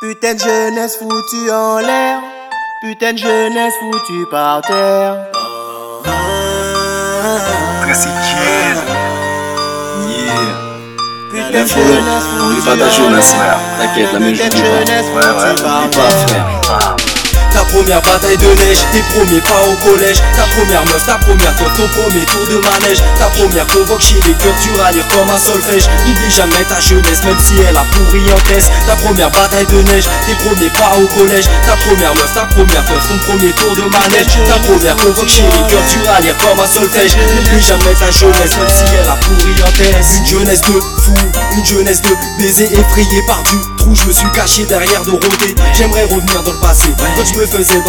Putain de jeunesse foutue en l'air. Putain de jeunesse foutue par terre. Tracy Kid. Yeah. Putain de jeunesse foutue pas ta jeunesse, frère. T'inquiète, la même Putain de j'oublie pas. Ouais, ouais, frère. Première bataille de neige, tes premiers pas au collège. Ta première meuf, ta première teuf, ton premier tour de manège. Ta première convoque chez les cœurs, tu rallies comme un solfège. N'oublie jamais ta jeunesse, même si elle a pourri en test Ta première bataille de neige, tes premiers pas au collège. Ta première meuf, ta première teuf, ton premier tour de manège. Ta première convoque chez les cœurs, tu rallies comme un solfège. N'oublie jamais ta jeunesse, même si elle a pourri en test Une jeunesse de fou, une jeunesse de baiser effrayé par du trou. Je me suis caché derrière Dorothée J'aimerais revenir dans le passé. Quand je me faisais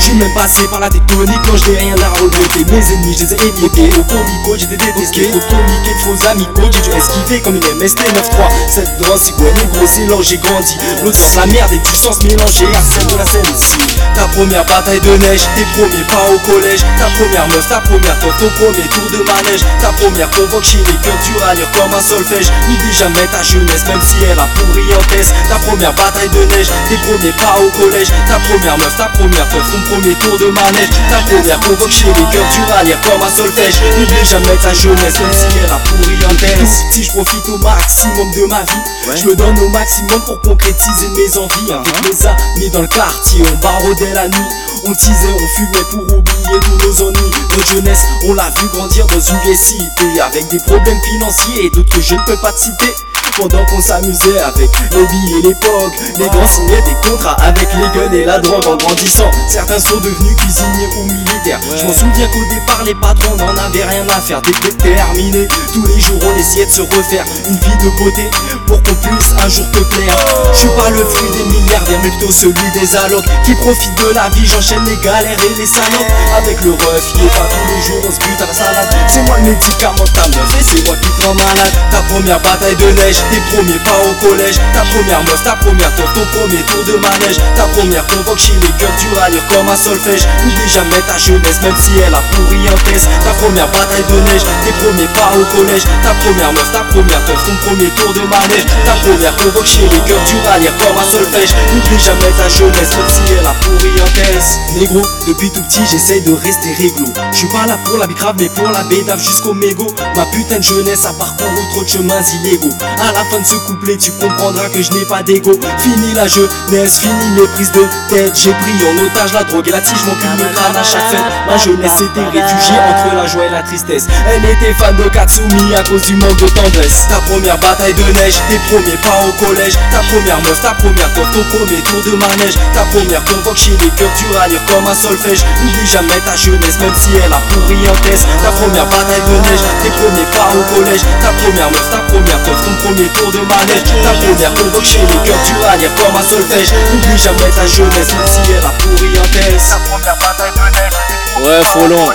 Je même passé par la tectonique Quand je n'ai rien à regretter. Mes ennemis je les ai émiettés Au comico j'étais détesté. Comiques et de faux amicaux J'ai dû esquiver comme une MST 9-3 Cette danse cigouenne et gros c'est là j'ai grandi. L'autre sens la merde et du sens mélangé Arsène de la scène ici Ta première bataille de neige Tes premiers pas au collège. Ta première meuf, ta première teuf Ton premier tour de manège. Ta première convoque chez les cœurs Tu rallures comme un solfège. N'oublie jamais ta jeunesse Même si elle a pourri en test. Ta première bataille de neige Tes premiers pas au collège. Ta première meuf, ta première teuf Ton premier tour de manège Ta première convoque chez les cœurs Tu rallures comme un solfège. N'oublie jamais ta jeunesse Même si elle a pourri en test Si je profite au maximum de ma vie Je me donne au maximum pour concrétiser mes envies. Avec mes amis dans le quartier On barodait la nuit. On teasait, on fumait pour oublier tous nos ennuis. Notre jeunesse, on l'a vu grandir dans une vieille cité Avec des problèmes financiers et d'autres que je ne peux pas te citer. Pendant qu'on s'amusait avec les billets et l'époque Les grands signaient des contrats avec les guns et la drogue en grandissant. Certains sont devenus cuisiniers ou militaires. Je m'en souviens qu'au départ les patrons n'en avaient rien à faire. Dès que terminé, tous les jours on essayait de se refaire. Une vie de beauté pour qu'on puisse un jour te plaire. Je suis pas le fruit des milliardaires mais plutôt celui des allocs. Qui profitent de la vie, j'enchaîne les galères et les salopes. Avec le ref, il est pas tous les jours on se bute à la salade. C'est moi le médicament ta meuf et c'est moi qui te rends malade. Ta première bataille de neige, tes premiers pas au collège. Ta première meuf, ta première teuf, ton premier tour de manège. Ta première convoque chez les cœurs, tu rallures comme un solfège. N'oublie jamais ta jeunesse même si elle a pourri en test. Ta première bataille de neige, tes premiers pas au collège. Ta première meuf, ta première teuf, ton premier tour de manège. Ta première convoque les cœurs, tu rallures comme un solfège. N'oublie jamais ta jeunesse même si elle a pourri en test. Négro, depuis tout petit j'essaye de rester réglo. Je suis pas là pour la bicrave mais pour la bédave jusqu'au mégot. Ma putain de jeunesse a parcouru trop de chemins illégaux À la fin de ce couplet tu comprendras que je n'ai pas d'ego. Fini la jeunesse, fini mes prises de tête. J'ai en otage la drogue et la tige Mon cul me à chaque fête Ma jeunesse était réfugiée entre la joie et la tristesse. Elle était fan de Katsumi à cause du manque de tendresse. Ta première bataille de neige, tes premiers pas au collège. Ta première meuf, ta première teuf, ton premier tour de manège. Ta première convoque chez les cœurs, tu rallures comme un solfège. N'oublie jamais ta jeunesse même si elle a pourri en test Ta première bataille de neige, tes premiers pas au collège. Ta première meuf, ta première teuf, ton premier tour de manège. Ta première convoque chez les cœurs, tu rallures comme un solfège. N'oublie jamais ta jeunesse même si elle a pourri en test Ta première bataille de neige. tes Ouais, Frolon.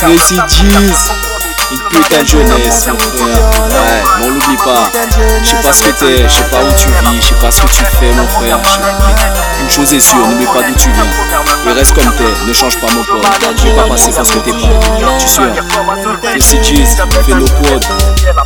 premier Une putain de jeunesse, mon frère. Ouais, mais on l'oublie pas. Je sais pas ce que t'es, je sais pas où tu vis, je sais pas ce que tu fais, mon frère. Une chose est sûre, n'oublie pas d'où tu viens. Et reste comme t'es, ne change pas mon pote. Je vais pas passer parce que t'es pas. Tu suis. Jeez, fais nos a